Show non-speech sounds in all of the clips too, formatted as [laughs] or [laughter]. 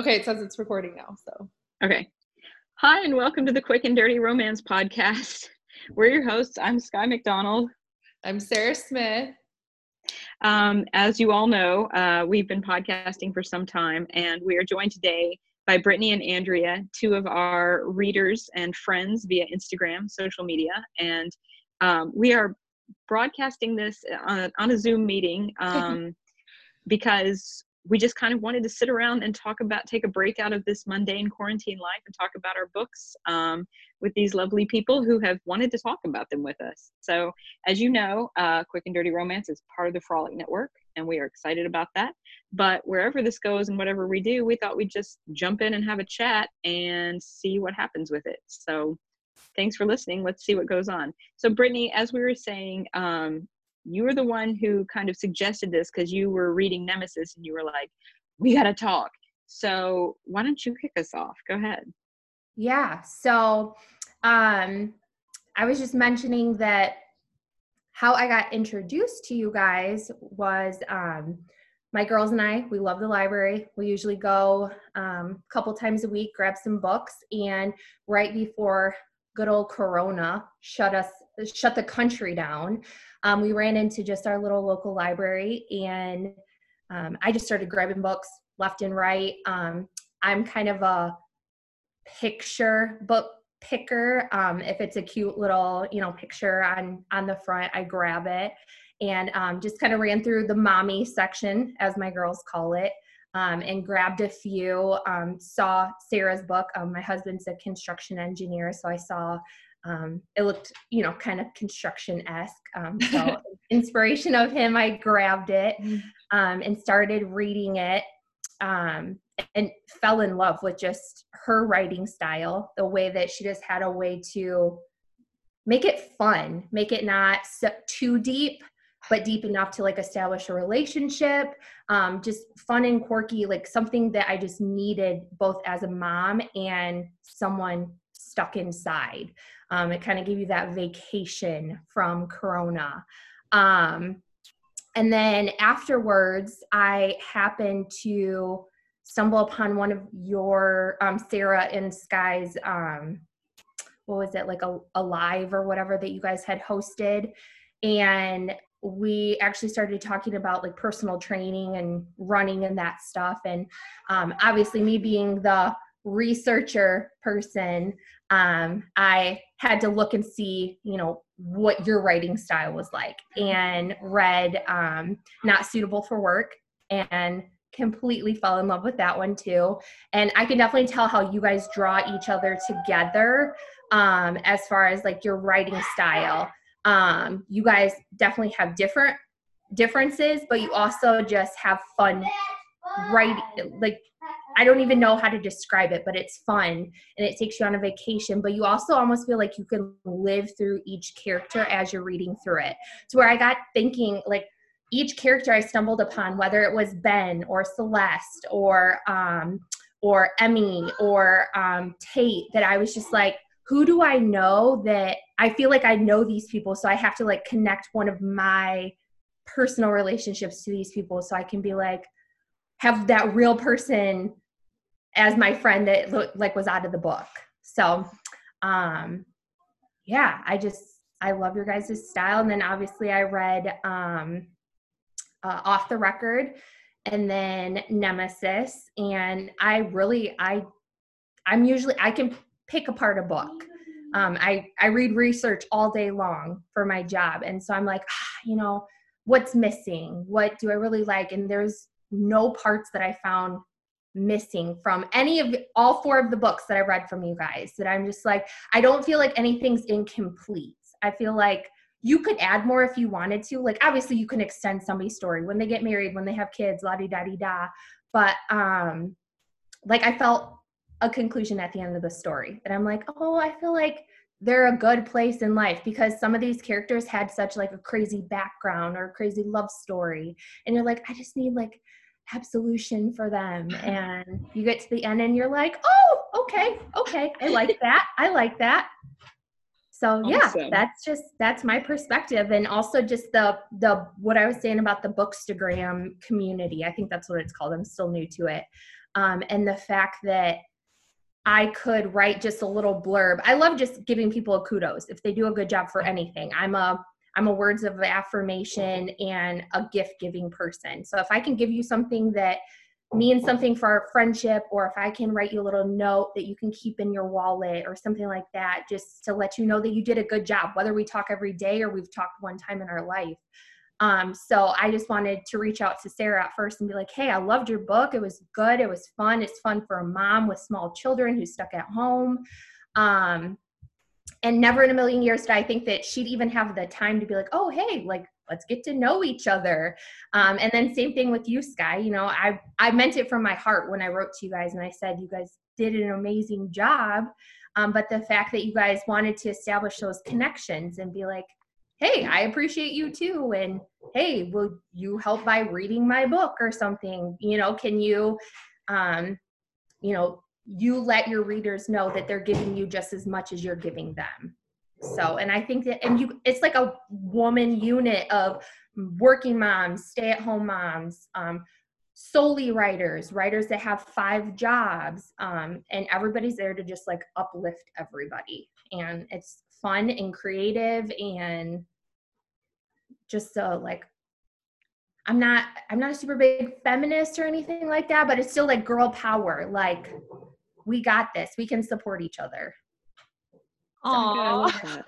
Okay, it says it's recording now. So, Okay. Hi, and welcome to the Quick and Dirty Romance Podcast. We're your hosts. I'm Skye McDonald. I'm Sarah Smith. Um, as you all know, uh, we've been podcasting for some time, and we are joined today by Brittni and Andrea, two of our readers and friends via Instagram, social media. And um, we are broadcasting this on, on a Zoom meeting [laughs] um, because we just kind of wanted to sit around and talk about take a break out of this mundane quarantine life and talk about our books um, with these lovely people who have wanted to talk about them with us. So as you know uh, quick and dirty romance is part of the frolic network and we are excited about that. But wherever this goes and whatever we do we thought we'd just jump in and have a chat and see what happens with it. So thanks for listening. Let's see what goes on. So Brittni as we were saying um, you were the one who kind of suggested this because you were reading Nemesis and you were like, we got to talk. So why don't you kick us off? Go ahead. Yeah. So um, I was just mentioning that how I got introduced to you guys was um, my girls and I, we love the library. We usually go um, a couple times a week, grab some books, and right before good old Corona shut us, shut the country down, um, we ran into just our little local library and um, I just started grabbing books left and right. Um, I'm kind of a picture book picker. Um, if it's a cute little, you know, picture on on the front, I grab it and um, just kind of ran through the mommy section, as my girls call it. Um, and grabbed a few. Um, saw Sarah's book. Um, my husband's a construction engineer, so I saw um, it looked you know kind of construction esque um, so [laughs] inspiration of him i grabbed it mm. um, and started reading it um, and fell in love with just her writing style the way that she just had a way to make it fun make it not so, too deep but deep enough to like establish a relationship um, just fun and quirky like something that i just needed both as a mom and someone stuck inside um, it kind of gave you that vacation from Corona. Um, and then afterwards, I happened to stumble upon one of your um, Sarah and Skye's um, what was it like a, a live or whatever that you guys had hosted, and we actually started talking about like personal training and running and that stuff. And um, obviously, me being the researcher person, um, I had to look and see, you know, what your writing style was like, and read um, "Not Suitable for Work" and completely fell in love with that one too. And I can definitely tell how you guys draw each other together um, as far as like your writing style. Um, you guys definitely have different differences, but you also just have fun writing, like I don't even know how to describe it, but it's fun and it takes you on a vacation. But you also almost feel like you can live through each character as you're reading through it. So where I got thinking, like each character I stumbled upon, whether it was Ben or Celeste or um, or Emmy or um, Tate, that I was just like, who do I know that I feel like I know these people, so I have to like connect one of my personal relationships to these people, so I can be like have that real person as my friend that like was out of the book. So, um, yeah, I just I love your guys' style. And then obviously I read um, uh, Off the Record and then Nemesis, and I really I I'm usually I can pick apart a book. Um, I I read research all day long for my job, and so I'm like, ah, you know, what's missing? What do I really like? And there's no parts that I found missing from any of all four of the books that I read from you guys that I'm just like I don't feel like anything's incomplete. I feel like you could add more if you wanted to. Like obviously you can extend somebody's story when they get married, when they have kids, la di da di da. But um like I felt a conclusion at the end of the story that I'm like, oh, I feel like they're a good place in life because some of these characters had such like a crazy background or crazy love story. And you're like, I just need like absolution for them. [laughs] And you get to the end and you're like oh okay okay i like [laughs] that i like that. So yeah Awesome. that's just that's my perspective. And also just the the what i was saying about the bookstagram community i think that's what it's called. I'm still new to it. Um, and the fact that i could write just a little blurb. I love just giving people a kudos. If they do a good job for anything i'm a i'm a words of affirmation and a gift giving person. So if i can give you something that means something for our friendship or if i can write you a little note that you can keep in your wallet or something like that just to let you know that you did a good job whether we talk every day or we've talked one time in our life. Um, so i just wanted to reach out to sarah at first and be like hey i loved your book. It was good. It was fun. It's fun for a mom with small children who's stuck at home. Um, and never in a million years did i think that she'd even have the time to be like oh hey like let's get to know each other. Um, and then same thing with you Skye. You know i i meant it from my heart when i wrote to you guys and i said you guys did an amazing job. Um, but the fact that you guys wanted to establish those connections and be like hey i appreciate you too and hey will you help by reading my book or something? You know can you um, you know you let your readers know that they're giving you just as much as you're giving them. So and i think that and you it's like a woman unit of working moms stay at home moms um, solely writers writers that have five jobs um, and everybody's there to just like uplift everybody. And it's fun and creative and just so like i'm not i'm not a super big feminist or anything like that but it's still like girl power. Like we got this we can support each other Oh I love.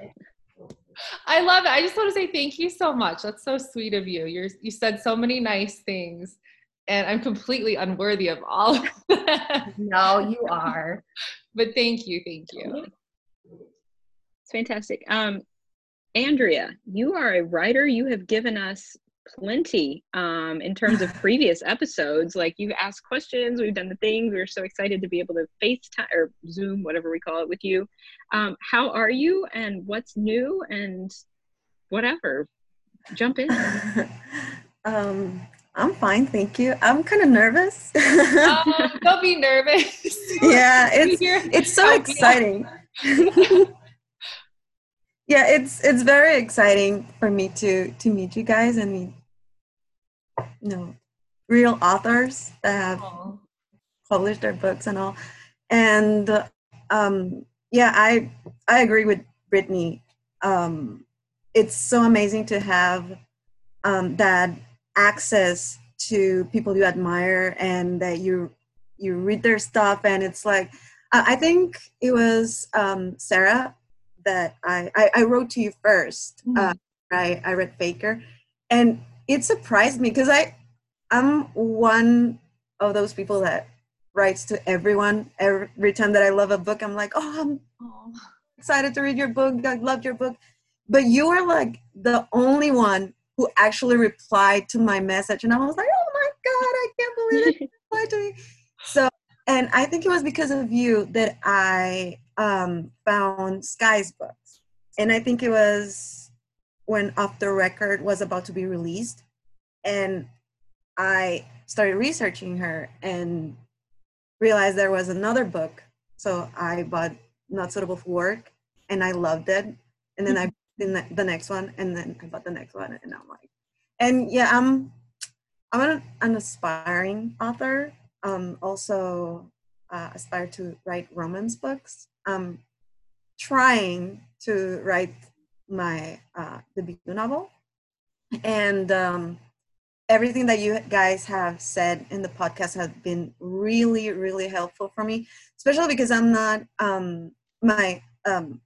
I love it. I just want to say thank you so much. That's so sweet of you. You're you said so many nice things, and I'm completely unworthy of all. of [laughs] that. no you are but thank you, thank you. It's fantastic. Um, Andrea, you are a writer. You have given us plenty um, in terms of [laughs] previous episodes. Like you've asked questions, we've done the things. We're so excited to be able to FaceTime or Zoom, whatever we call it, with you. Um, how are you, and what's new, and whatever. Jump in. [laughs] um, I'm fine, thank you. I'm kind of nervous. Um, [laughs] don't be nervous. yeah, it's it's so exciting. Yeah, it's it's very exciting for me to to meet you guys and meet you know real authors that have Aw. published their books and all. And um, yeah, I I agree with Brittni. Um, it's so amazing to have um, that access to people you admire and that you you read their stuff and it's like I I think it was um, Sarah that I, I I wrote to you 1st Mhm. Uh, I I read Faker, and it surprised me because I I'm one of those people that writes to everyone every, time that I love a book. I'm like, oh, I'm excited to read your book. I loved your book. But you are like the only one who actually replied to my message. And I was like, oh my God, I can't believe it. replied to me. So, and I think it was because of you that I um, found Skye's books. And I think it was when Off the Record was about to be released. And I started researching her and realized there was another book. So I bought Not Suitable for Work and I loved it. And then I the, ne- the next one and then I bought the next one and I'm like, and yeah, I'm I'm an, an aspiring author. Um, also uh, aspire to write romance books. I'm trying to write my uh, debut novel, and um, everything that you guys have said in the podcast has been really, really helpful for me, especially because I'm not um, my um,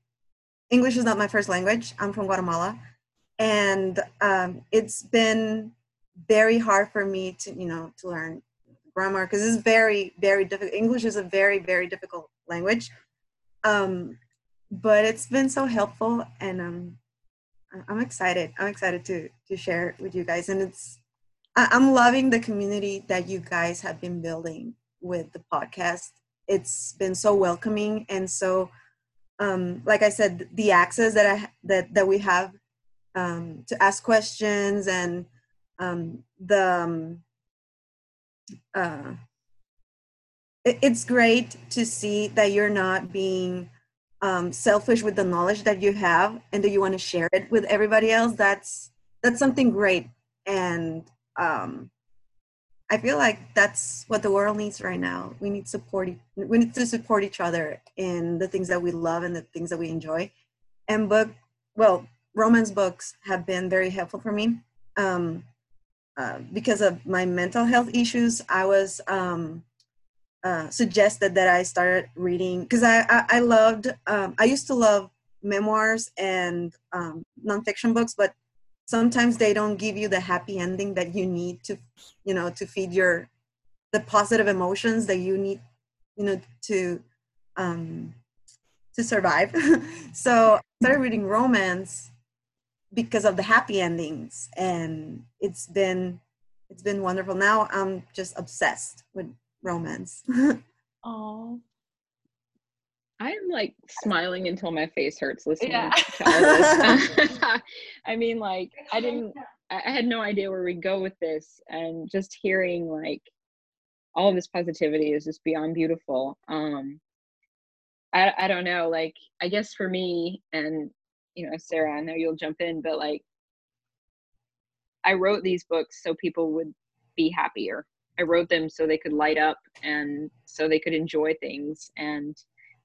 English is not my first language. I'm from Guatemala, and um, it's been very hard for me to you know to learn grammar because it's very very difficult. English is a very very difficult language, um, but it's been so helpful, and um, I'm excited. I'm excited to to share it with you guys, and it's I'm loving the community that you guys have been building with the podcast. It's been so welcoming and so um, like I said, the access that I that that we have um, to ask questions and um, the um, uh, it's great to see that you're not being um, selfish with the knowledge that you have and that you want to share it with everybody else. That's that's something great. And um, i feel like that's what the world needs right now. We need support we need to support each other in the things that we love and the things that we enjoy. And book well romance books have been very helpful for me um, uh, because of my mental health issues. I was um, uh, suggested that I started reading because I, I, I loved um, I used to love memoirs and um, nonfiction books, but sometimes they don't give you the happy ending that you need to you know to feed your the positive emotions that you need you know to um, to survive. [laughs] so I started reading romance because of the happy endings, and it's been it's been wonderful. Now I'm just obsessed with romance. [laughs] Oh. I'm like smiling until my face hurts listening Yeah. to all this. [laughs] [laughs] I mean, like, I didn't, I I had no idea where we'd go with this, and just hearing like all of this positivity is just beyond beautiful. Um, I, I don't know, like, I guess for me, and you know, Sarah, I know you'll jump in, but like, I wrote these books so people would be happier. I wrote them so they could light up and so they could enjoy things. And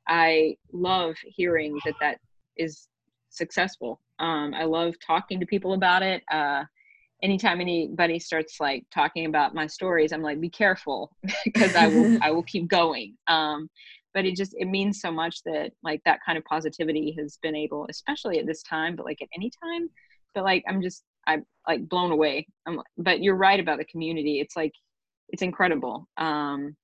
I love hearing that that is successful. Um, I love talking to people about it. Uh, anytime anybody starts like talking about my stories, I'm like, be careful [laughs] because I will [laughs] I will keep going. Um, but it just it means so much that like that kind of positivity has been able, especially at this time, but like at any time. But like I'm just I'm like blown away. I'm, but you're right about the community. It's like it's incredible. Um,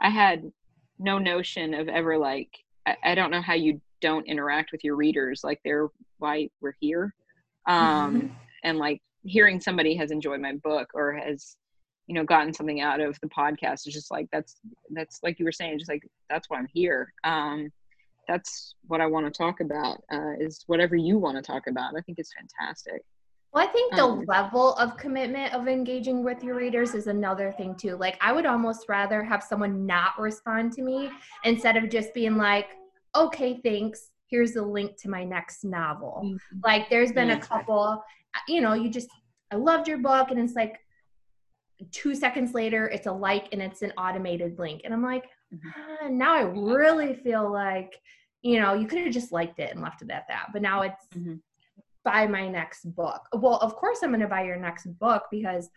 I had no notion of ever like I, I don't know how you don't interact with your readers like they're why we're here. Um and like hearing somebody has enjoyed my book or has you know gotten something out of the podcast is just like that's that's like you were saying just like that's why i'm here. Um that's what i want to talk about uh is whatever you want to talk about. I think it's fantastic Well, I think the Um, level of commitment of engaging with your readers is another thing too. Like I would almost rather have someone not respond to me instead of just being like, "Okay, thanks. Here's the link to my next novel." Like there's been a couple, you know, you just I loved your book and it's like 2 seconds later it's a like and it's an automated link. And I'm like, Mhm. ah, now I really feel like, you know, you could have just liked it and left it at that. But now it's Mhm. Buy my next book. Well, of course I'm going to buy your next book because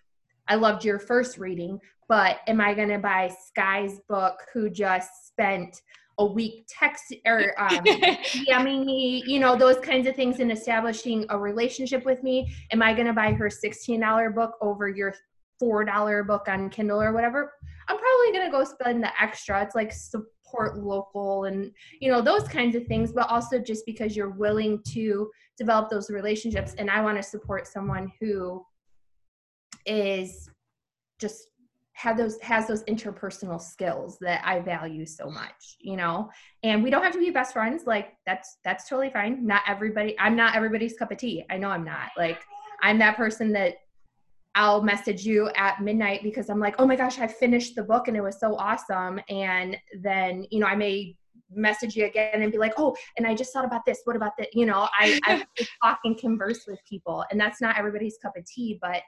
I loved your first reading, but am I going to buy Skye's book who just spent a week text or um, [laughs] DMing me, you know, those kinds of things and establishing a relationship with me? Am I going to buy her $16 book over your $4 book on Kindle or whatever? I'm probably going to go spend the extra. It's like support local and, you know, those kinds of things, but also just because you're willing to develop those relationships. And I want to support someone who is just have those has those interpersonal skills that I value so much, you know. And we don't have to be best friends. Like that's that's totally fine. Not everybody. I'm not everybody's cup of tea. I know I'm not. Like I'm that person that I'll message you at midnight because I'm like, oh my gosh, I finished the book and it was so awesome. And then you know I may message you again and be like, oh, and I just thought about this. What about that? You know, I I [laughs] talk and converse with people, and that's not everybody's cup of tea, but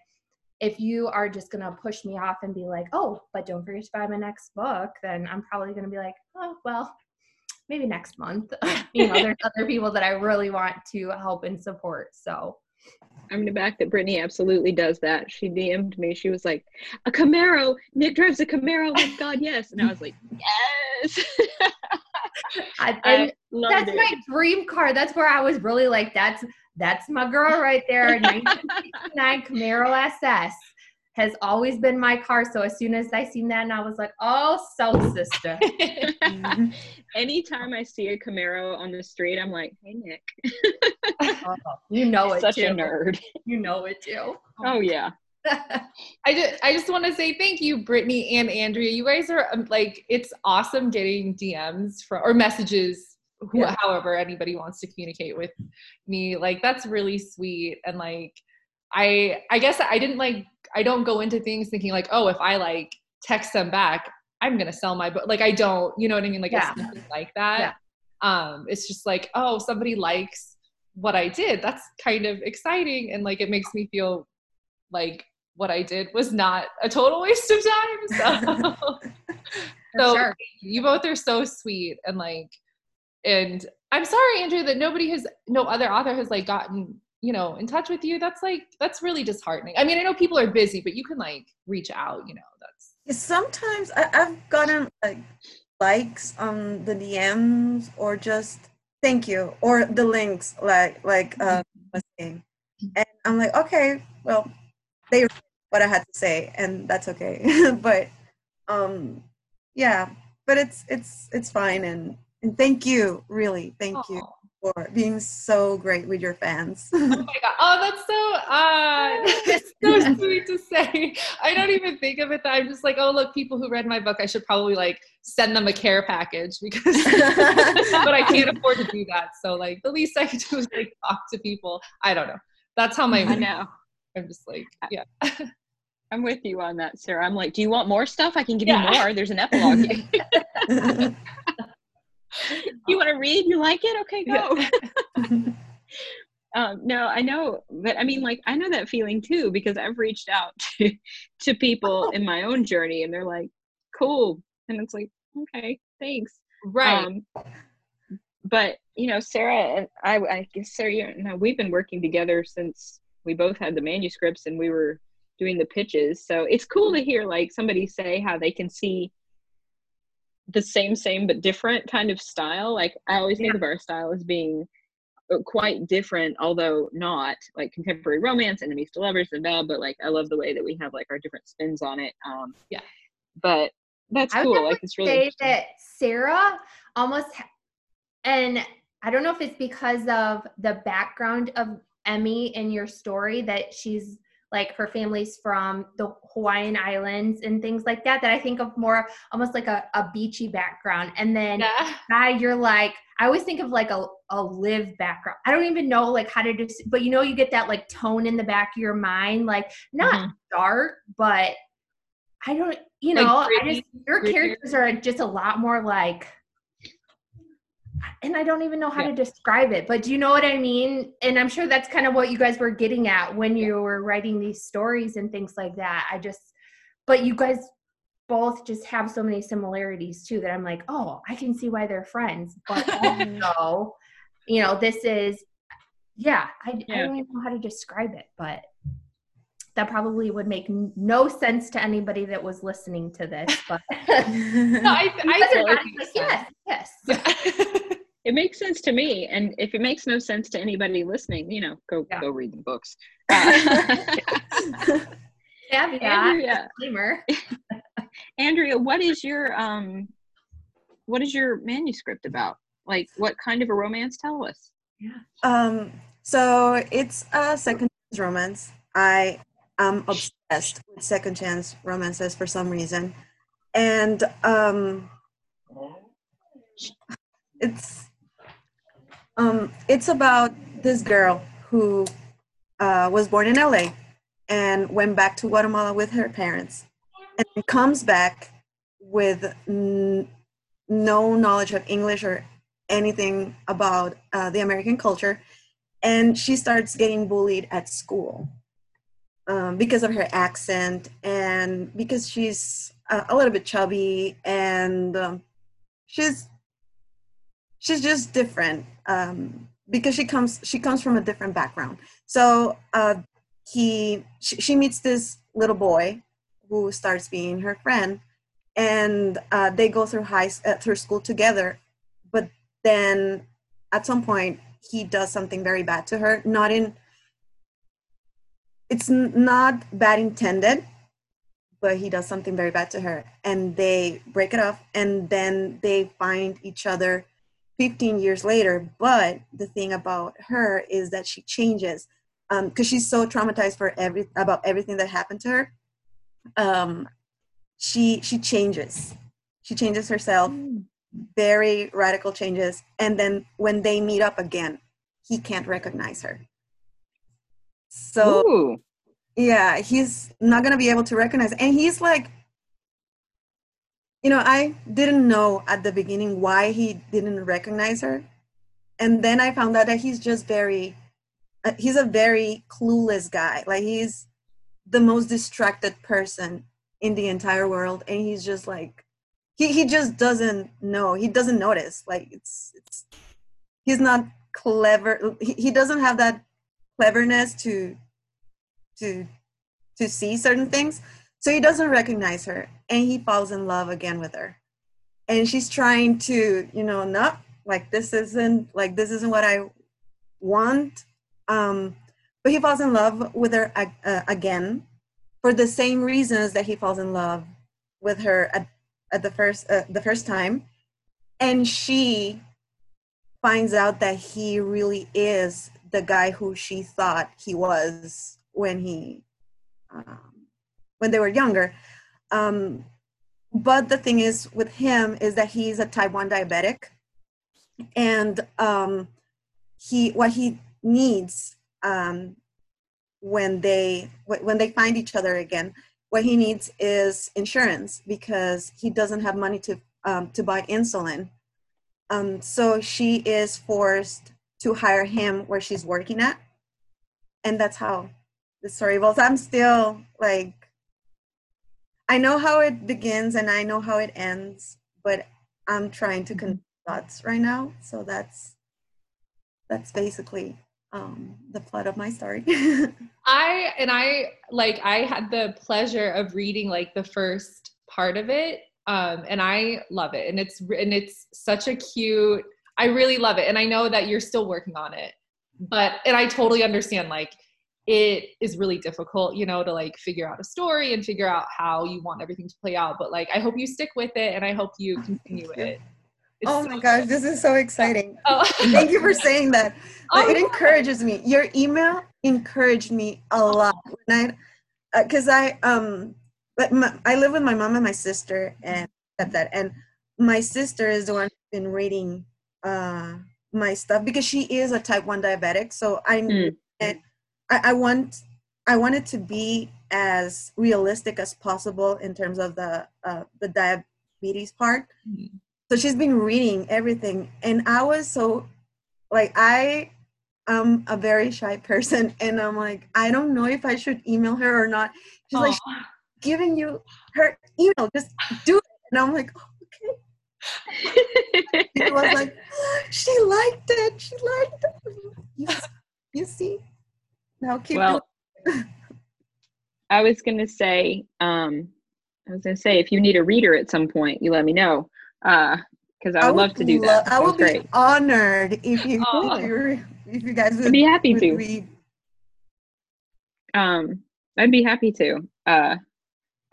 if you are just going to push me off and be like, oh, but don't forget to buy my next book, then I'm probably going to be like, oh, well, maybe next month. [laughs] you know, there's [laughs] other people that I really want to help and support. So, I'm gonna back that Brittni absolutely does that. She DM'd me. She was like, "A Camaro. Nick drives a Camaro. Oh my God, yes!" And I was like, "Yes." [laughs] I, I that's it. my dream car. That's where I was really like, that's that's my girl right there. [laughs] 1969 Camaro SS has always been my car. So as soon as I seen that, and I was like, oh, soul sister. [laughs] Anytime I see a Camaro on the street, I'm like, "Hey, Nick." Oh, you know it Such too. a nerd. You know it too. Oh yeah. [laughs] I just I just want to say thank you, Brittni and Andrea. You guys are um, like it's awesome getting DMs from or messages, who, Yeah. however anybody wants to communicate with me. Like that's really sweet and like I I guess I didn't like I don't go into things thinking like oh if I like text them back I'm gonna sell my book like I don't you know what I mean like Yeah. it's nothing like that. Yeah. um it's just like oh somebody likes what i did that's kind of exciting and like it makes me feel like what i did was not a total waste of time so [laughs] so sure. you both are so sweet and like and i'm sorry Andrea that nobody has no other author has like gotten you know in touch with you that's like that's really disheartening i mean i know people are busy but you can like reach out you know that's Sometimes I, I've gotten like likes on the DMs or just thank you or the links like like uh saying. and I'm like okay well they what I had to say and that's okay [laughs] but um yeah but it's it's it's fine and and thank you really thank you Aw. For being so great with your fans [laughs] oh my god oh that's so uh [laughs] that's so sweet to say i don't even think of it that i'm just like oh look people who read my book i should probably like send them a care package [laughs] because but i can't afford to do that so like the least i could do is like talk to people i don't know that's how my I know. i'm just like yeah I'm with you on that, Sarah. I'm like, do you want more stuff? I can give Yeah. you more. There's an epilogue. You want to read? You like it? Okay, go. [laughs] um, no, I know, but I mean, like, I know that feeling too because I've reached out [laughs] to, to people in my own journey, and they're like, "Cool," and it's like, "Okay, thanks." right Um, but you know, Sarah and I, I guess Sarah, you know, we've been working together since we both had the manuscripts and we were doing the pitches. So it's cool to hear like somebody say how they can see the same, same but different kind of style. Like I always think of our style as being uh, quite different, although not like contemporary romance, enemies to lovers, and blah. But like I love the way that we have like our different spins on it. Um, Yeah. But that's I cool. Like it's really say that Sarah almost, and I don't know if it's because of the background of Emmy in your story that she's like her family's from the Hawaiian Islands and things like that. That I think of more almost like a, a beachy background, and then yeah guy, you're like I always think of like a, a live background. I don't even know like how to just, but you know, you get that like tone in the back of your mind, like not Mhm. dark, but I don't, you Like know, I just your grittier. characters are just a lot more like, and I don't even know how Yeah. to describe it, but do you know what I mean? And I'm sure that's kind of what you guys were getting at when you were writing these stories and things like that. I just, but you guys both just have so many similarities too that I'm like, oh, I can see why they're friends. But [laughs] also, you know, this is, yeah, I, I don't even know how to describe it, but that probably would make no sense to anybody that was listening to this. But [laughs] no, I, [laughs] I guys are totally nodding think like, yes, yes. Yeah. it makes sense to me and if it makes no sense to anybody listening you know go Yeah. go read the books [laughs] uh, Caveat, [laughs] andrea disclaimer. [laughs] andrea what is your um what is your manuscript about like what kind of a romance tell us yeah Um, so it's a second chance romance. I am obsessed with second chance romances for some reason. And um it's um it's about this girl who uh, was born in LA and went back to Guatemala with her parents and comes back with n- no knowledge of English or anything about uh, the American culture, and she starts getting bullied at school um, because of her accent and because she's a, a little bit chubby and um, she's she's just different um, because she comes she comes from a different background. So uh, he she, she meets this little boy who starts being her friend, and uh, they go through high uh, through school together. But then at some point he does something very bad to her not in it's not bad intended but he does something very bad to her and they break it off and then they find each other 15 years later but the thing about her is that she changes because she's so traumatized for every about everything that happened to her. Um, she she changes. She changes herself. Very radical changes. And then when they meet up again he can't recognize her. So Ooh. yeah he's not to be able to recognize and he's like you know, I didn't know at the beginning why he didn't recognize her. And then I found out that he's just very, uh, he's a very clueless guy. Like he's the most distracted person in the entire world. And he's just like, he, he just doesn't know. He doesn't notice. Like it's, it's, he's not clever. He, he doesn't have that cleverness to, to, to see certain things. So he doesn't recognize her and he falls in love again with her. And she's trying to, you know, not like this isn't like this isn't what I want. Um, but he falls in love with her uh, again for the same reasons that he falls in love with her at, at the first uh, the first time. And she finds out that he really is the guy who she thought he was when he um, when they were younger. Um, but the thing is with him is that he's a type 1 diabetic. And um, he what he needs um, when they when they find each other again what he needs is insurance because he doesn't have money to um, to buy insulin. Um, so she is forced to hire him where she's working at. And that's how the story evolves i'm still like I know how it begins and I know how it ends, but I'm trying to connect dots right now. So that's that's basically um, the plot of my story. [laughs] I and I like I had the pleasure of reading like the first part of it, um, and I love it. And it's and it's such a cute. I really love it, and I know that you're still working on it, but and I totally understand like it is really difficult, you know, to like figure out a story and figure out how you want everything to play out. But like, I hope you stick with it and I hope you [laughs] continue it. It's oh so my gosh, this is so exciting. [laughs] Oh. Thank you for saying that. [laughs] oh, it encourages me. Your email encouraged me a lot. When I, because uh, I, um, but my, I live with my mom and my sister and that, and my sister is the one who's been reading uh, my stuff because she is a type 1 diabetic. So I mm. it I, I want I want it to be as realistic as possible in terms of the uh, the diabetes part. Mm-hmm. So she's been reading everything, and I was so like I am a very shy person, [laughs] and I'm like I don't know if I should email her or not. She's oh. like she's giving you her email, just do it, and I'm like okay. [laughs] it was like she liked it. She liked it. You, you see no, keep well, [laughs] I was going to say, um, I was going to say, if you need a reader at some point, you let me know. Uh, because I would, I would love to do that. I would be honored if you if, if you guys would I'd be happy to read. Um, I'd be happy to. Uh,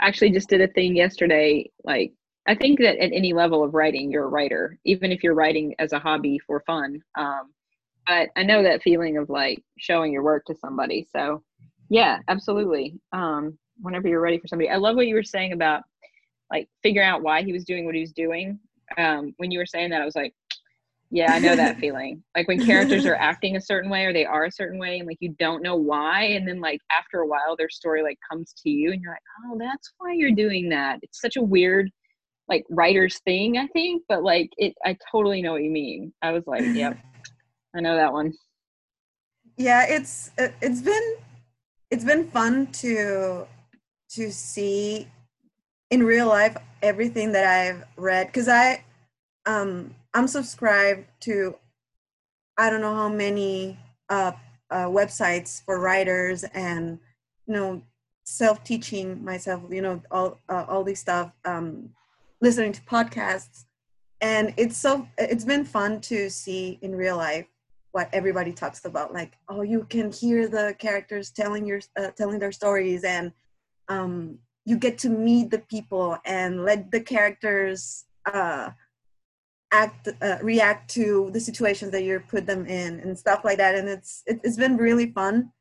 actually, just did a thing yesterday. Like, I think that at any level of writing, you're a writer, even if you're writing as a hobby for fun. Um, but I know that feeling of like showing your work to somebody. So yeah, absolutely. Um, whenever you're ready for somebody. I love what you were saying about like figuring out why he was doing what he was doing. Um, when you were saying that, I was like, yeah, I know that [laughs] feeling. Like when characters are acting a certain way or they are a certain way and like you don't know why. And then like after a while their story like comes to you and you're like, oh, that's why you're doing that. It's such a weird like writer's thing, I think. But like it I totally know what you mean. I was like, yep. [laughs] I know that one. Yeah, it's it's been it's been fun to to see in real life everything that I've read because I um I'm subscribed to I don't know how many uh, uh websites for writers and you know self-teaching myself you know all uh, all these stuff um listening to podcasts and it's so it's been fun to see in real life what everybody talks about like oh you can hear the characters telling your uh, telling their stories and um, you get to meet the people and let the characters uh, act uh, react to the situations that you put them in and stuff like that. And it's it, it's been really fun.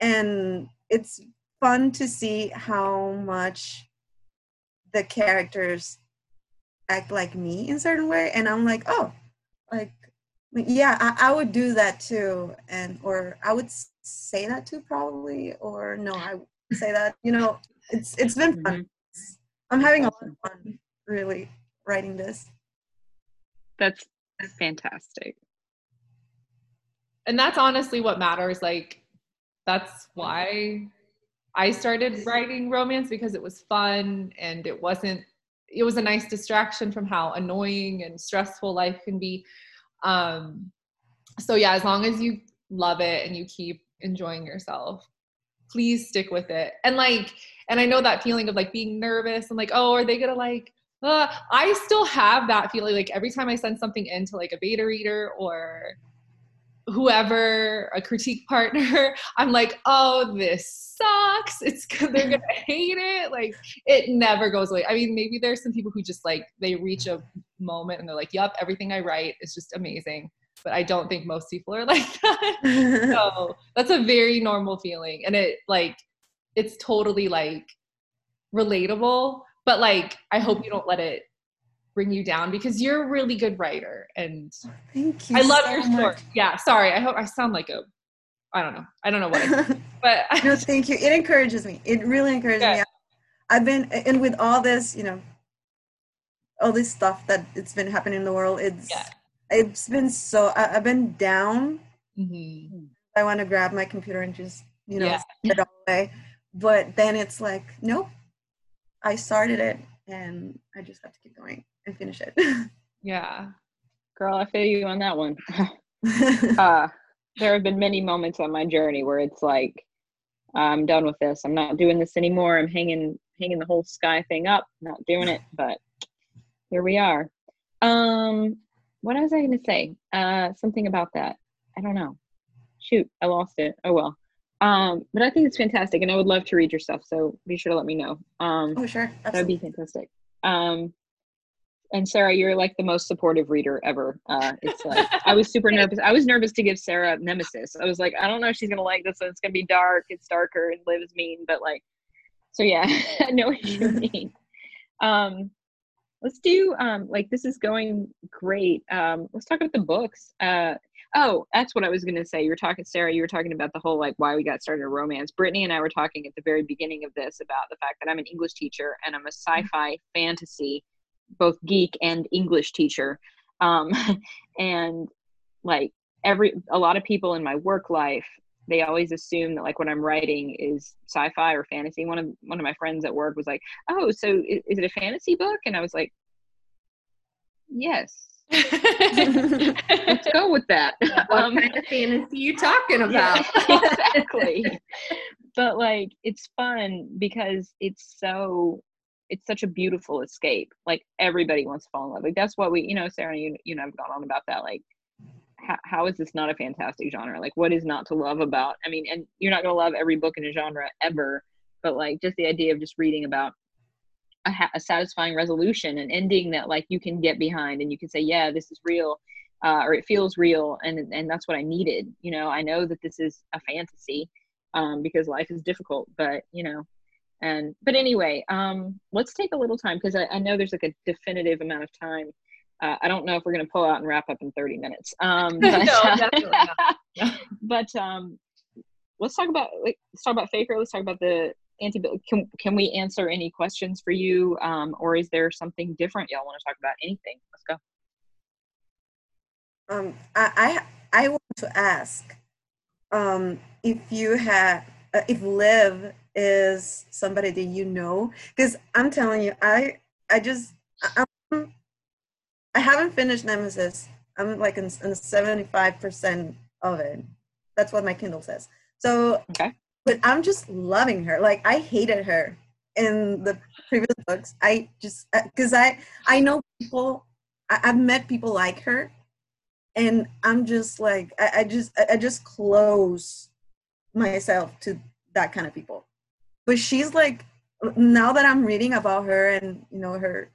And it's fun to see how much the characters act like me in certain way. And i'm like oh like yeah I, I, would do that too and or i would say that too probably or no i would say that you know it's it's been fun mm-hmm. i'm having a lot of fun really writing this. That's fantastic. And that's honestly what matters. Like, that's why I started writing romance because it was fun and it wasn't, it was a nice distraction from how annoying and stressful life can be. Um, so, yeah, as long as you love it and you keep enjoying yourself, please stick with it. And like, and I know that feeling of like being nervous and like, oh, are they gonna like, uh, I still have that feeling like every time I send something into like a beta reader or whoever a critique partner [laughs] i'm like oh this sucks. It's they're gonna [laughs] hate it. Like it never goes away. I mean maybe there's some people who just like they reach a moment and they're like yep everything i write is just amazing. But i don't think most people are [laughs] like that. So that's a very normal feeling. And it like it's totally like relatable. But like i hope you don't let it bring you down because you're a really good writer and Thank you. I love so your much. story. Yeah, sorry. I hope I sound like a I don't know. I don't know what I but [laughs] no, thank you. It encourages me. It really encourages Yeah. me. I've been and with all this, you know, all this stuff that it's been happening in the world. It's Yeah. it's been so. I, I've been down. Mhm. I want to grab my computer and just you know Yeah. it all away. But then it's like, nope. I started it, and I just have to keep going and finish it. yeah. Girl, I feel you on that one. [laughs] uh, there have been many moments on my journey where it's like, I'm done with this. I'm not doing this anymore. I'm hanging hanging the whole Skye thing up, not doing it, but here we are. Um, what was I going to say? Uh, something about that. I don't know. Shoot, I lost it. Oh well. Um, but I think it's fantastic, and I would love to read your stuff. So be sure to let me know. Um, oh sure, that would be fantastic. Um, and Sarah, you're like the most supportive reader ever. Uh, it's like I was super [laughs] nervous. I was nervous to give Sarah Nemesis. I was like, I don't know if she's gonna like this. one. It's gonna be dark. It's darker and Liv is mean, but like, so yeah, [laughs] I know what you [laughs] mean. Um, let's do um, like this is going great. Um, let's talk about the books. Uh, oh, that's what I was gonna say. You were talking, Sarah. You were talking about the whole like why we got started a romance. Brittni and I were talking at the very beginning of this about the fact that I'm an English teacher and I'm a sci-fi fantasy both geek and English teacher. Um, [laughs] and like every a lot of people in my work life, they always assume that like what I'm writing is sci-fi or fantasy. One of one of my friends at work was like, "Oh, so is, is it a fantasy book?" And I was like, "Yes." Let's go with that. [laughs] What Um, kind of fantasy you talking yeah, about? [laughs] exactly. but like it's fun because it's so it's such a beautiful escape. Like everybody wants to fall in love. Like that's what we, you know, Sarah, you you know, I've gone on about that. Like, how, how is this not a fantastic genre? Like, what is not to love about? I mean, and you're not gonna love every book in a genre ever, but like just the idea of just reading about a, ha- a satisfying resolution, an ending that like you can get behind, and you can say, yeah, this is real. Uh, or it feels real, and and that's what I needed. You know, I know that this is a fantasy, um, because life is difficult, but you know, and but anyway um let's take a little time because I, I know there's like a definitive amount of time uh, i don't know if we're going to pull out and wrap up in 30 minutes um [laughs] but, No, definitely not. [laughs] but um let's talk about like, let's talk about faker let's talk about the anti can, can we answer any questions for you um or is there something different y'all want to talk about anything let's go Um, I, I I want to ask um, if you have uh, if Liv is somebody that you know because I'm telling you I I just I, I'm, I haven't finished Nemesis. I'm like in, in 75% of it. That's what my Kindle says. So okay but I'm just loving her. Like I hated her in the previous books. I just uh, because I I know people. I, I've met people like her, and I'm just like I, I just I just close myself to that kind of people. But she's like now that I'm reading about her and you know her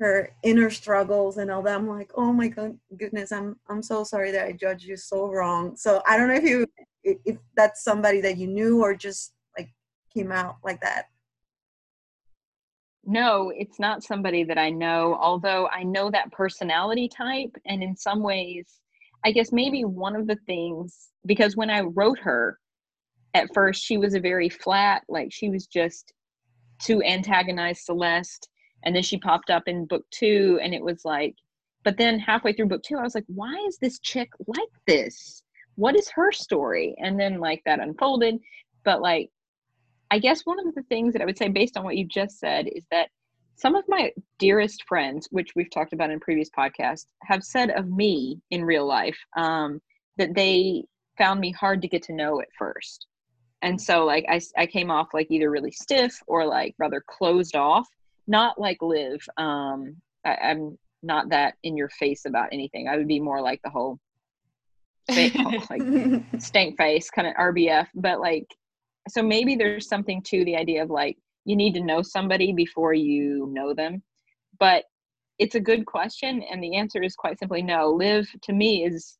her inner struggles and all that i'm like oh my goodness i'm i'm so sorry that i judged you so wrong so i don't know if you if that's somebody that you knew or just like came out like that No, it's not somebody that I know, although I know that personality type. And in some ways, I guess maybe one of the things, because when I wrote her, at first she was a very flat, like she was just to antagonize Celeste. and then she popped up in book two and it was like but then halfway through book two i was like why is this chick like this what is her story? And then like that unfolded. But like i guess one of the things that i would say based on what you just said is that some of my dearest friends which we've talked about in previous podcasts have said of me in real life um, that they found me hard to get to know at first. And so like I, I came off like either really stiff or like rather closed off not like Liv um I, i'm not that in your face about anything. I would be more like the whole [laughs] like stank face kind of rbf but like so maybe there's something to the idea of like you need to know somebody before you know them. But it's a good question and the answer is quite simply no. Liv to me is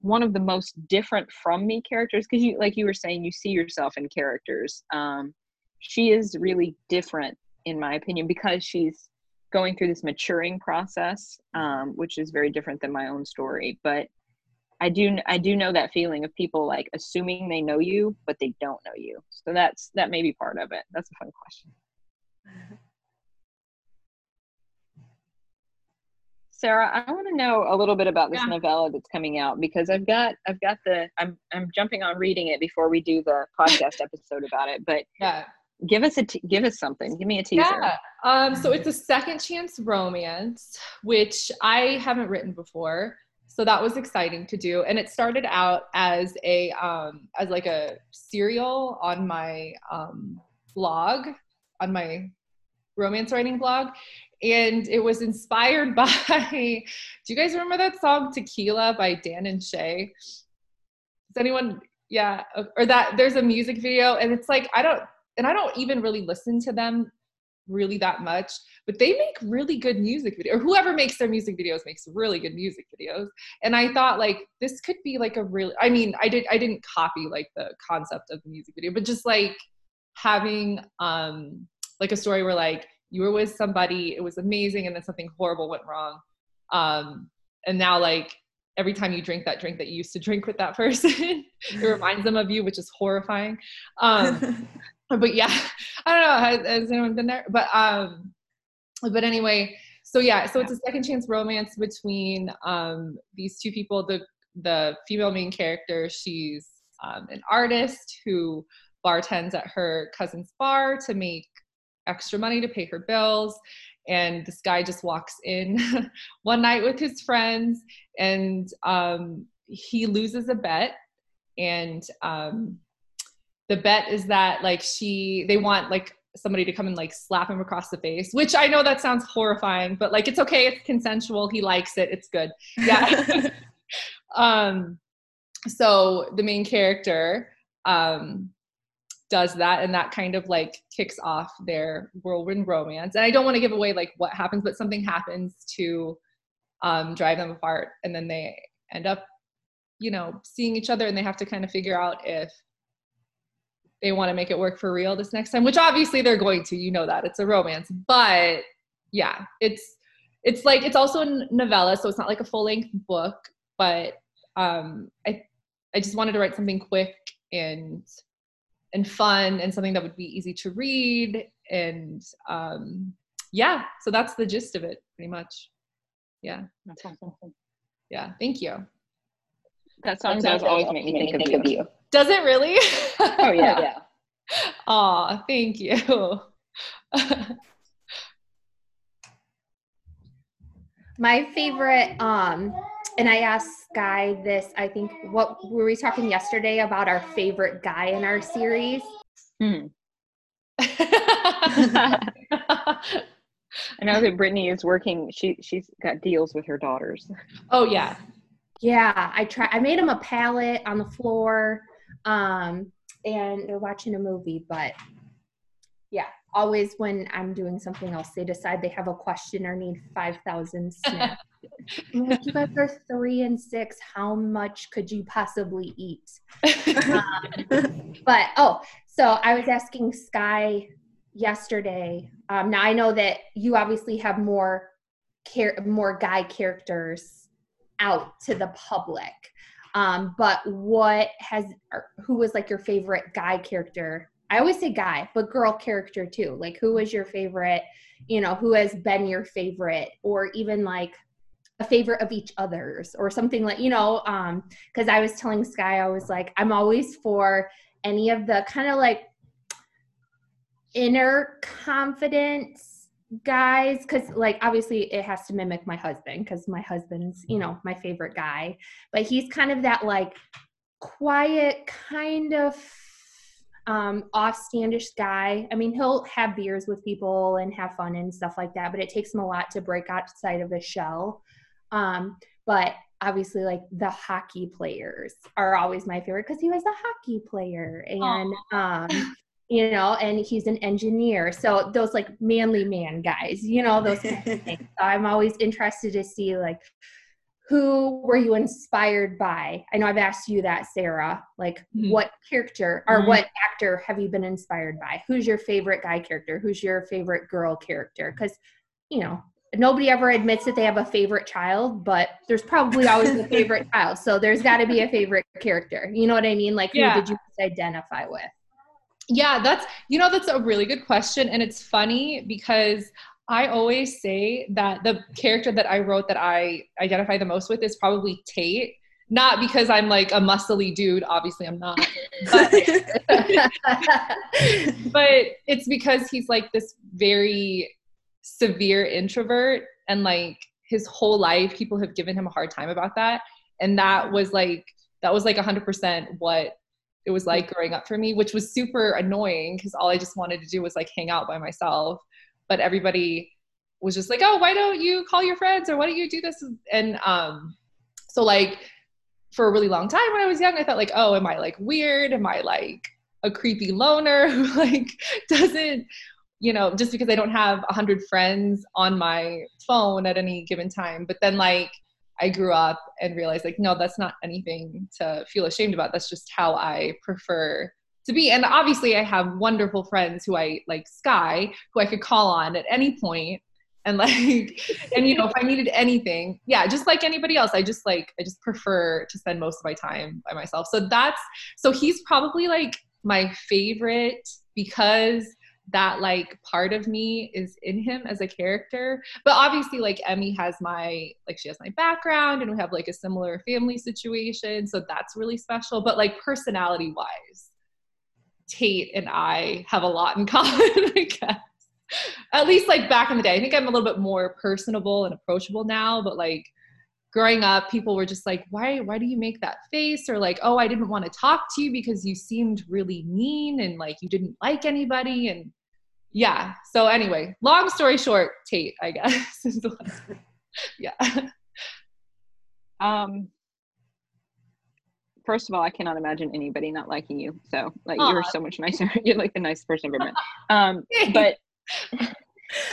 one of the most different from me characters because you like you were saying you see yourself in characters. Um she is really different in my opinion because she's going through this maturing process um which is very different than my own story. But i do i do know that feeling of people like assuming they know you but they don't know you so that's that may be part of it that's a fun question Sarah, I want to know a little bit about this yeah. novella that's coming out because I've got I've got the I'm I'm jumping on reading it before we do the [laughs] podcast episode about it. But yeah, give us a t- give us something. Give me a teaser. Yeah. Um. So it's a second chance romance, which I haven't written before. So that was exciting to do, and it started out as a um as like a serial on my um blog on my romance writing blog. And it was inspired [laughs] by do you guys remember that song tequila by dan and shay? Does anyone yeah or that there's a music video and it's like i don't and i don't even really listen to them really that much but they make really good music videos or whoever makes their music videos makes really good music videos and i thought like this could be like a really i mean i did i didn't copy like the concept of the music video but just like having um like a story where like you were with somebody, it was amazing, and then something horrible went wrong. Um, and now, like, every time you drink that drink that you used to drink with that [laughs] person, it reminds them of you, which is horrifying. Um, [laughs] but yeah, [laughs] I don't know. Has, has, anyone been there? But um, but anyway, so yeah, so it's a second chance romance between um these two people. The the female main character, she's um, an artist who bartends at her cousin's bar to make extra money to pay her bills. And this guy just walks in [laughs] one night with his friends and um, he loses a bet. And um, the bet is that like she, they want like somebody to come and like slap him across the face, which I know that sounds horrifying, but like it's okay. It's consensual. He likes it. It's good. Yeah. [laughs] um, so the main character, um, does that and that kind of like kicks off their whirlwind romance and i don't want to give away like what happens but something happens to um, drive them apart and then they end up you know seeing each other and they have to kind of figure out if they want to make it work for real this next time which obviously they're going to you know that it's a romance but yeah it's it's like it's also a novella so it's not like a full length book but um i i just wanted to write something quick and and fun and something that would be easy to read and um, yeah so that's the gist of it pretty much. Yeah. That's awesome. Yeah thank you that song does always make me think, think of, you. does it really [laughs] oh yeah [laughs] yeah oh thank you [laughs] my favorite um and I asked Guy this, I think, what were we talking yesterday about our favorite guy in our series? Hmm. I know that Brittni is working. She she's got deals with her daughters. Oh yeah, yeah. I try. I made them a pallet on the floor, um, and they're watching a movie. But yeah, always when I'm doing something else, they decide they have a question or need five thousand [laughs] snacks. like, you guys are three and six. How much could you possibly eat? um, [laughs] but oh, so I was asking Skye yesterday. Um, now I know that you obviously have more care, more guy characters out to the public. Um, but what has, who was like your favorite guy character I always say guy, but girl character too. Like who was your favorite? You know, who has been your favorite, or even like a favorite of each other's, or something like you know. Um, because I was telling Skye, I was like, I'm always for any of the kind of like inner confidence guys because like obviously it has to mimic my husband because my husband's you know my favorite guy. But he's kind of that like quiet kind of um offstandish guy. I mean he'll have beers with people and have fun and stuff like that but it takes him a lot to break outside of his shell. Um but obviously like the hockey players are always my favorite because he was a hockey player and Aww. um you know, and he's an engineer. So those like manly man guys, you know, those kind of [laughs] things. So I'm always interested to see like who were you inspired by? I know I've asked you that, Sarah. Like mm-hmm. what character or mm-hmm. what actor have you been inspired by? Who's your favorite guy character? Who's your favorite girl character? Because, you know, nobody ever admits that they have a favorite child, but there's probably always a [laughs] favorite child. So there's got to be a favorite character. You know what I mean? Like, yeah. who did you identify with? Yeah, that's you know that's a really good question and it's funny because I always say that the character that I wrote that I identify the most with is probably Tate. Not because I'm like a muscly dude, obviously I'm not. But, [laughs] but it's because he's like this very severe introvert and like his whole life people have given him a hard time about that and that was like that was like 100% what it was like growing up for me, which was super annoying because all I just wanted to do was like hang out by myself. But everybody was just like, oh, why don't you call your friends or why don't you do this? And um, so like for a really long time when I was young, I thought like, oh, am I like weird? Am I like a creepy loner [laughs] who like doesn't, you know, just because I don't have a hundred friends on my phone at any given time. But then like I grew up and realized like, no, that's not anything to feel ashamed about. That's just how I prefer to be. And obviously I have wonderful friends who I like Skye, who I could call on at any point and [laughs] like and you know if i needed anything yeah just like anybody else i just like i just prefer to spend most of my time by myself so that's so he's probably like my favorite because that like part of me is in him as a character. But obviously like emmy has my like she has my background and we have like a similar family situation so that's really special. But like personality wise tate and i have a lot in [laughs] common i guess. At least like back in the day. I think i'm a little bit more personable and approachable now but like growing up people were just like why why do you make that face? Or like oh i didn't want to talk to you because you seemed really mean and like you didn't like anybody and yeah so anyway long story short tate i guess [laughs] yeah. [laughs] Um first of all i cannot imagine anybody not liking you so like Aww. you're so much nicer. [laughs] You're like the nicest person i've ever met. Um but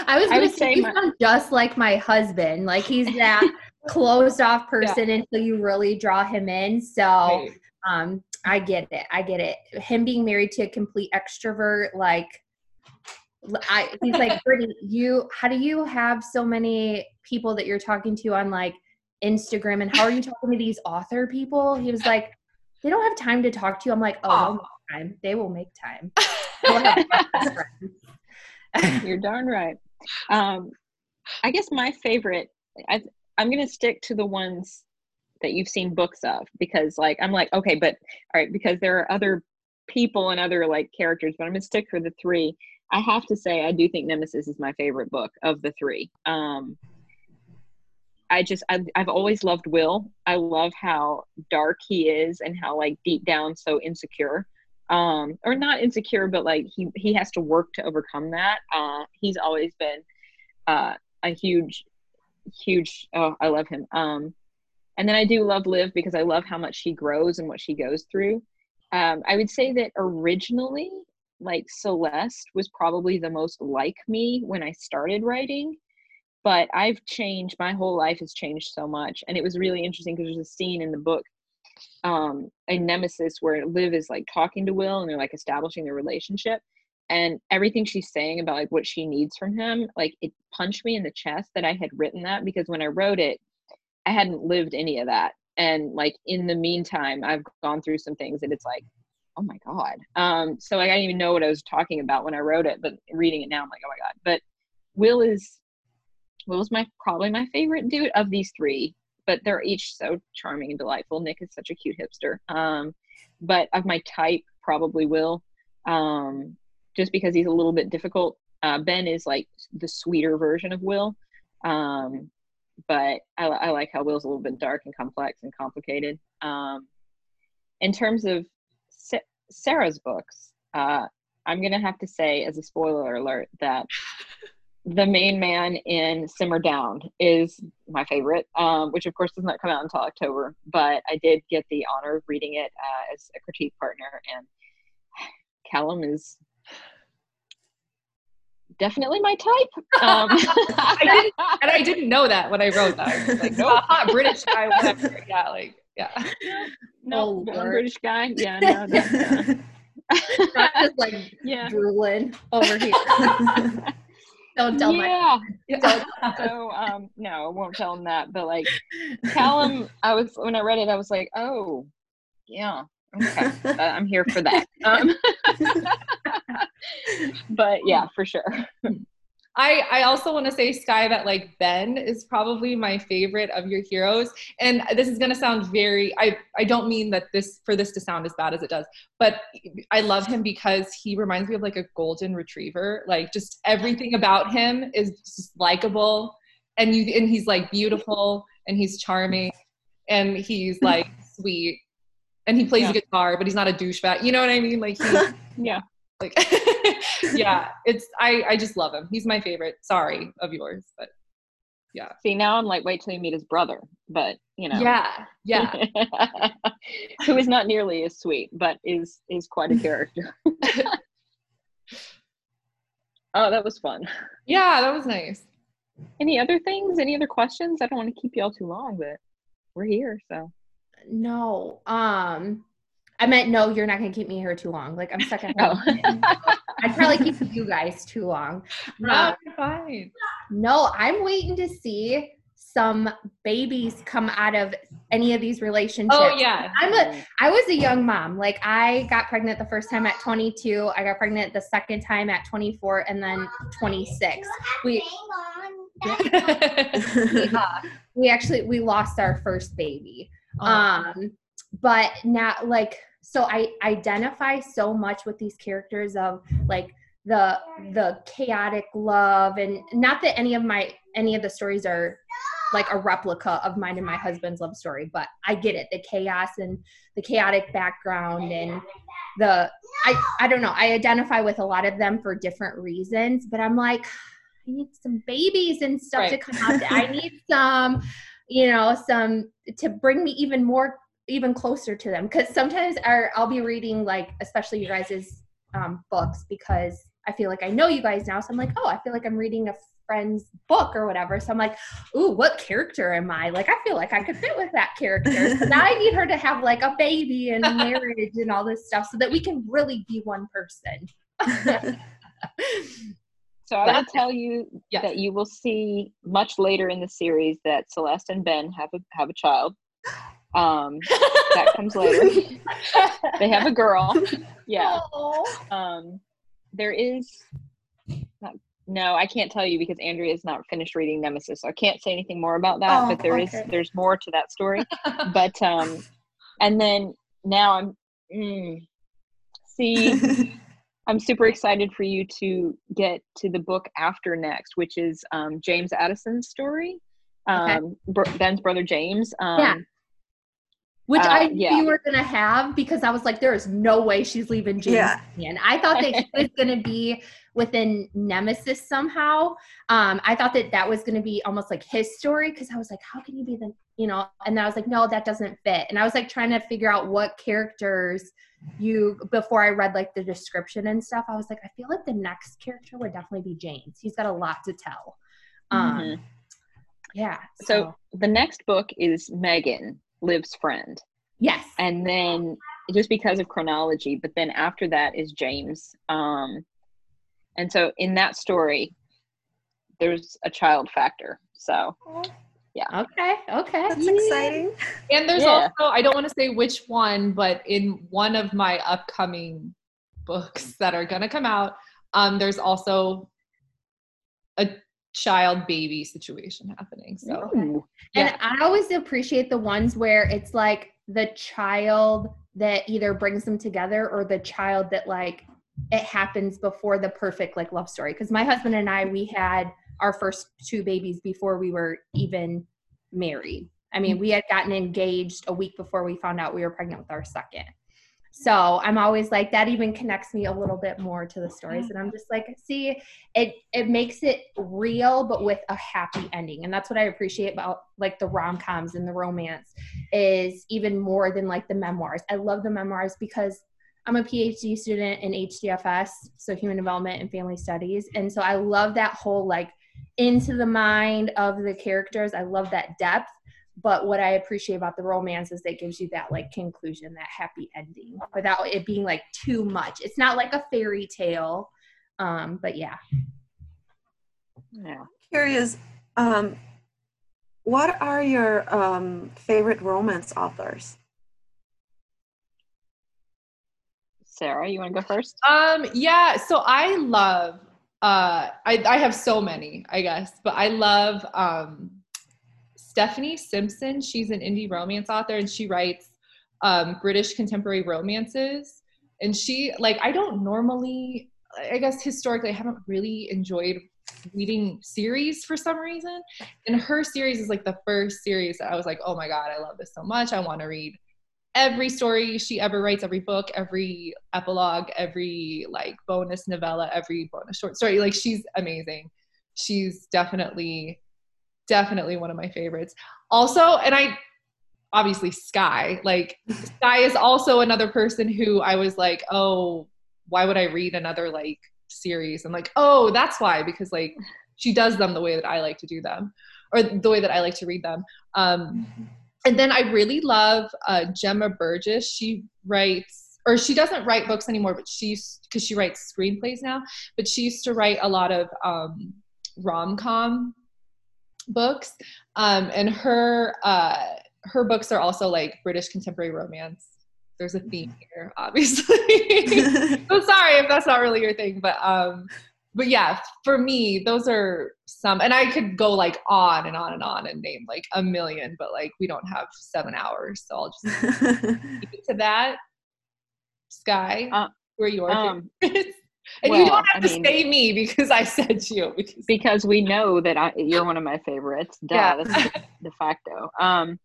I was gonna say you my- sound just like my husband. Like he's that closed off person yeah. until you really draw him in. So right. um I get it. I get it. Him being married to a complete extrovert, like I, he's like, [laughs] Brittni, you, how do you have so many people that you're talking to on like Instagram and how are you [laughs] talking to these author people? He was like, they don't have time to talk to you. I'm like, oh, time. They will make time. [laughs] You're darn right. Um, I guess my favorite, I, I'm to stick to the ones that you've seen books of because like, I'm like, okay, but all right, because there are other people and other like characters, but I'm to stick for the three. I have to say, I do think Nemesis is my favorite book of the three. Um, I just, I've, I've always loved Will. I love how dark he is and how like deep down so insecure. Um, or not insecure, but like he he has to work to overcome that. Uh, he's always been uh, a huge, huge. Oh, I love him. Um, and then I do love Liv because I love how much she grows and what she goes through. Um, I would say that originally like Celeste was probably the most like me when I started writing. But I've changed, my whole life has changed so much. And it was really interesting because there's a scene in the book, um, a nemesis where Liv is like talking to Will and they're like establishing their relationship. And everything she's saying about like what she needs from him, like it punched me in the chest that I had written that because when I wrote it, I hadn't lived any of that. And like in the meantime, I've gone through some things that it's like, oh my god. Um, so like, I didn't even know what I was talking about when I wrote it, but reading it now, I'm like, oh my god. But Will is Will's my probably my favorite dude of these three, but they're each so charming and delightful. Nick is such a cute hipster. Um, but of my type, probably Will, um, just because he's a little bit difficult. Uh, ben is like the sweeter version of Will, um, but I, I, like how Will's a little bit dark and complex and complicated. Um, in terms of Sa- Sarah's books, uh, I'm gonna have to say, as a spoiler alert, that [laughs] the main man in Simmer Down is my favorite, um, which of course does not come out until October. But I did get the honor of reading it uh, as a critique partner, and [sighs] Callum is definitely my type. Um, [laughs] I didn't, and I didn't know that when I wrote that. I was like, no, [laughs] hot British guy, whatever. Yeah, like, yeah. No, Oh, British guy. [laughs] Yeah, no, uh, Not just like yeah. drooling over here. Don't tell my yeah. so um no i won't tell him that but like callum i was when i read it i was like oh yeah okay [laughs] i'm here for that um, [laughs] but yeah for sure I, I also want to say, Skye, that like Ben is probably my favorite of your heroes. And this is going to sound very, I, I don't mean that this, for this to sound as bad as it does, but I love him because he reminds me of like a golden retriever. Like just everything about him is just likable. And you, and he's like beautiful and he's charming and he's like [laughs] sweet and he plays Yeah. guitar, but he's not a douchebag. You know what I mean? Like he, [laughs] yeah. Like [laughs] yeah it's i i just love him. He's my favorite. Sorry of yours but yeah. see now i'm like wait till you meet his brother but you know. Yeah yeah. [laughs] Who is not nearly as sweet but is is quite a character. Oh that was fun. Yeah that was nice. Any other things? Any other questions? I don't want to keep you all too long but we're here so No. Um I meant no, you're not gonna keep me here too long. Like I'm stuck at [laughs] home. oh. [laughs] I'd probably keep you guys too long. no Uh, fine no, I'm waiting to see some babies come out of any of these relationships. oh yeah I'm a I was a young mom. Like I got pregnant the first time at 22. I got pregnant the second time at 24 and then 26. We [laughs] we, uh, we actually we lost our first baby. Oh. Um but now like so I identify so much with these characters of like the the chaotic love and not that any of my any of the stories are like a replica of mine and my husband's love story but i get it. The chaos and the chaotic background and the i i don't know. I identify with a lot of them for different reasons but i'm like i need some babies and stuff to come out. I need some you know some to bring me even more even closer to them. Because sometimes our, i'll be reading like especially you guys' um, books because i feel like i know you guys now. So i'm like oh i feel like i'm reading a friend's book or whatever. So i'm like ooh what character am i? Like i feel like i could fit with that character. So [laughs] now i need her to have like a baby and marriage and all this stuff so that we can really be one person [laughs] [laughs] So I will tell you Yes. that you will see much later in the series that Celeste and Ben have a have a child. Um, that comes later. [laughs] They have a girl. Yeah. Um, there is. Not, no, I can't tell you because Andrea is not finished reading Nemesis, so I can't say anything more about that. Oh, but there is okay. there's more to that story. [laughs] but um, and then now I'm. Mm, see. [laughs] I'm super excited for you to get to the book after next, which is um, James Addison's story. Okay. Um, Br- Ben's brother James. Um, Yeah. which Uh, I knew yeah. you were gonna have because I was like, there is no way she's leaving James. Yeah. And I thought that he was gonna be within Nemesis somehow. Um, I thought that that was gonna be almost like his story because I was like, how can you be the, you know? And I was like, no, that doesn't fit. And I was like trying to figure out what characters you before I read like the description and stuff. I was like, I feel like the next character would definitely be James. He's got a lot to tell. Um, Mhm. yeah. So the next book is Megan, Liv's friend. yes. and then just because of chronology but then after that is james um and so in that story there's a child factor so Yeah okay. Okay. That's exciting. And there's Yeah. also, I don't want to say which one, but in one of my upcoming books that are going to come out, um, there's also a child baby situation happening. So, Ooh. And. I always appreciate the ones where it's like the child that either brings them together or the child that like it happens before the perfect like love story. Because my husband and I, we had our first two babies before we were even married. I mean, mm-hmm. we had gotten engaged a week before we found out we were pregnant with our second. So I'm always like that even connects me a little bit more to the stories. And I'm just like, see, it it makes it real but with a happy ending. And that's what I appreciate about like the rom-coms and the romance is even more than like the memoirs. I love the memoirs because I'm a PhD student in HDFS, so human development and family studies. And so I love that whole like into the mind of the characters. I love that depth. But what I appreciate about the romance is it gives you that like conclusion, that happy ending without it being like too much. It's not like a fairy tale. Um, but yeah. Yeah. Curious, um, what are your um, favorite romance authors? Sarah, you want to go first? um, yeah, so I love, uh, I, I have so many, I guess, but I love um, Stephanie Simpson. She's an indie romance author and she writes um, British contemporary romances. And she, like, I don't normally, I guess historically, I haven't really enjoyed reading series for some reason. And her series is like the first series that I was like, oh my God, I love this so much. I want to read every story she ever writes, every book, every epilogue, every like bonus novella, every bonus short story. Like she's amazing. She's definitely, definitely one of my favorites. Also, and I obviously Skye, like Skye is also another person who I was like, oh, why would I read another like series? I'm like, oh, that's why, because like she does them the way that I like to do them, or the way that I like to read them. Um, and then I really love uh, Gemma Burgess. She writes, or she doesn't write books anymore, but she's because she writes screenplays now. But she used to write a lot of um, rom com books, um, and her uh, her books are also like British contemporary romance. There's a theme here, obviously. [laughs] so sorry if that's not really your thing, but um, but yeah, for me, those are some, and I could go like on and on and on and name like a million, but like we don't have seven hours, so I'll just [laughs] keep it to that. Skye, Uh, who are your um, favorites? [laughs] and you don't have I to mean- say me because I said you. Because Because we know that I, you're one of my favorites. Duh, Yeah. that's de, [laughs] de facto. Um,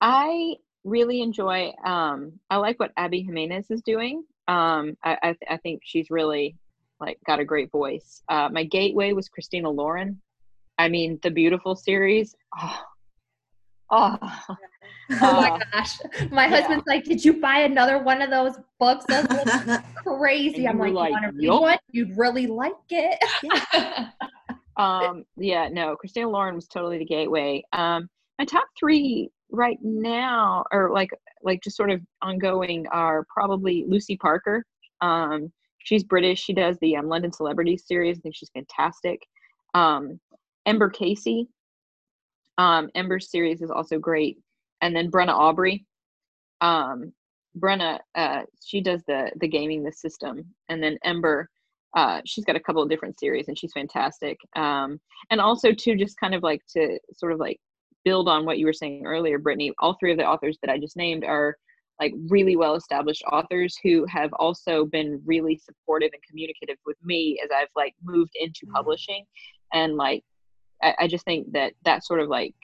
I really enjoy. Um, I like what Abby Jimenez is doing. Um, I, I, th- I think she's really like got a great voice. Uh, my gateway was Christina Lauren. I mean, the Beautiful series. Oh, oh, [laughs] Oh my Uh, gosh. My yeah. husband's like, Did you buy another one of those books? Those look [laughs] crazy. I'm like, like, "You want to read one? You'd really like it. [laughs] um yeah no christina lauren was totally the gateway um my top three right now or like like just sort of ongoing are probably lucy parker. Um she's british. She does the um, london celebrities series. I think she's fantastic. Um ember casey. Um ember's series is also great. And then brenna aubrey. Um brenna uh she does the the gaming the system. And then ember uh, she's got a couple of different series and she's fantastic. Um, and also too, just kind of like to sort of like build on what you were saying earlier, Brittni, all three of the authors that I just named are like really well established authors who have also been really supportive and communicative with me as I've like moved into Mhm. publishing. And like, I, I just think that that sort of like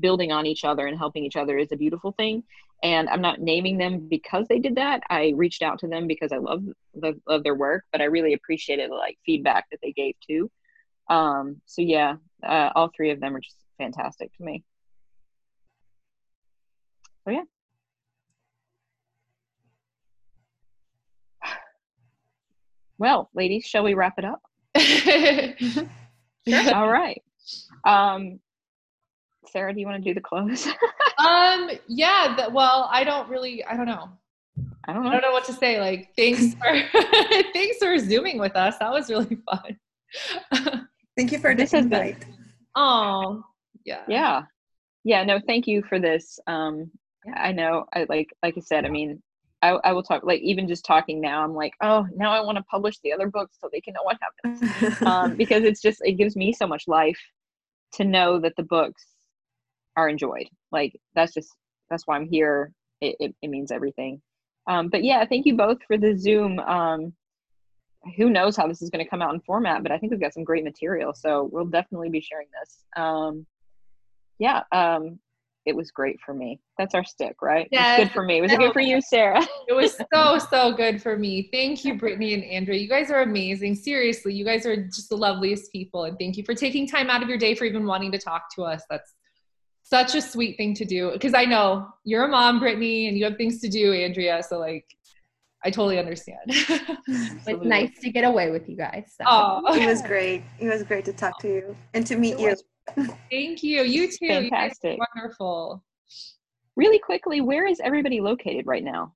building on each other and helping each other is a beautiful thing and i'm not naming them because they did that i reached out to them because i love the, love their work but i really appreciated the like feedback that they gave too um so yeah uh, all three of them are just fantastic to me so yeah [sighs] well ladies shall we wrap it up [laughs] all right um sarah do you want to do the close [laughs] um, yeah. That, well, I don't really. I don't know. i don't know. I know don't know what to say. Like, thanks for thanks for zooming with us. That was really fun. [laughs] Thank you for This the has been- invite. Oh, yeah. Yeah. Yeah, no, thank you for this. Um Yeah. I know I like like I said, I mean, I, I will talk like even just talking now, I'm like, oh now I want to publish the other books so they can know what [laughs] happened. Um, because it's just it gives me so much life to know that the books are enjoyed. Like that's just that's why I'm here. It it, it means everything. Um, but yeah, thank you both for the Zoom. Um, who knows how this is going to come out in format, but I think we've got some great material. So we'll definitely be sharing this. Um, yeah, um, it was great for me. That's our stick, right? Yes. It's good for me. Was it good for you, Sarah? It was [laughs] so, so good for me. Thank you, Brittni and Andrea. You guys are amazing. Seriously, you guys are just the loveliest people. And thank you for taking time out of your day for even wanting to talk to us. That's such a sweet thing to do. Because I know you're a mom, Brittni, and you have things to do, Andrea. So, like, I totally understand. It's nice to get away with you guys. So. Oh, it was great. It was great to talk to you and to meet It you. Was. thank you. You too. You Fantastic. wonderful. Really quickly, where is everybody located right now?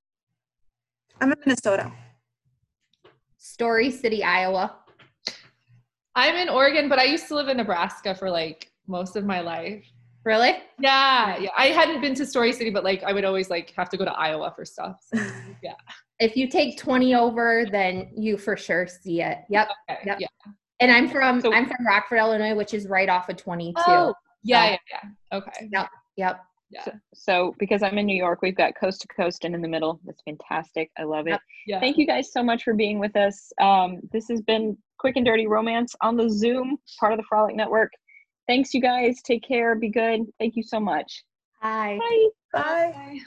I'm in Minnesota. Story City, Iowa. I'm in Oregon, but I used to live in Nebraska for like most of my life. Really? Yeah, yeah. I hadn't been to Story City, but like I would always like have to go to Iowa for stuff. So, mm. If you take 20 over, then you for sure see it. Yep. okay, Yep. Yeah. And I'm from So- I'm from Rockford, Illinois, which is right off of 22. Oh, yeah, yeah, yeah. Okay. Yep. Yep. Yeah. So, so because I'm in New York, we've got coast to coast and in the middle. That's fantastic. I love it. Yeah. Thank you guys so much for being with us. Um, this has been Quick and Dirty Romance on the Zoom, part of the Frolic Network. Thanks, you guys. Take care. Be good. Thank you so much. Hi. Bye. Bye. Bye.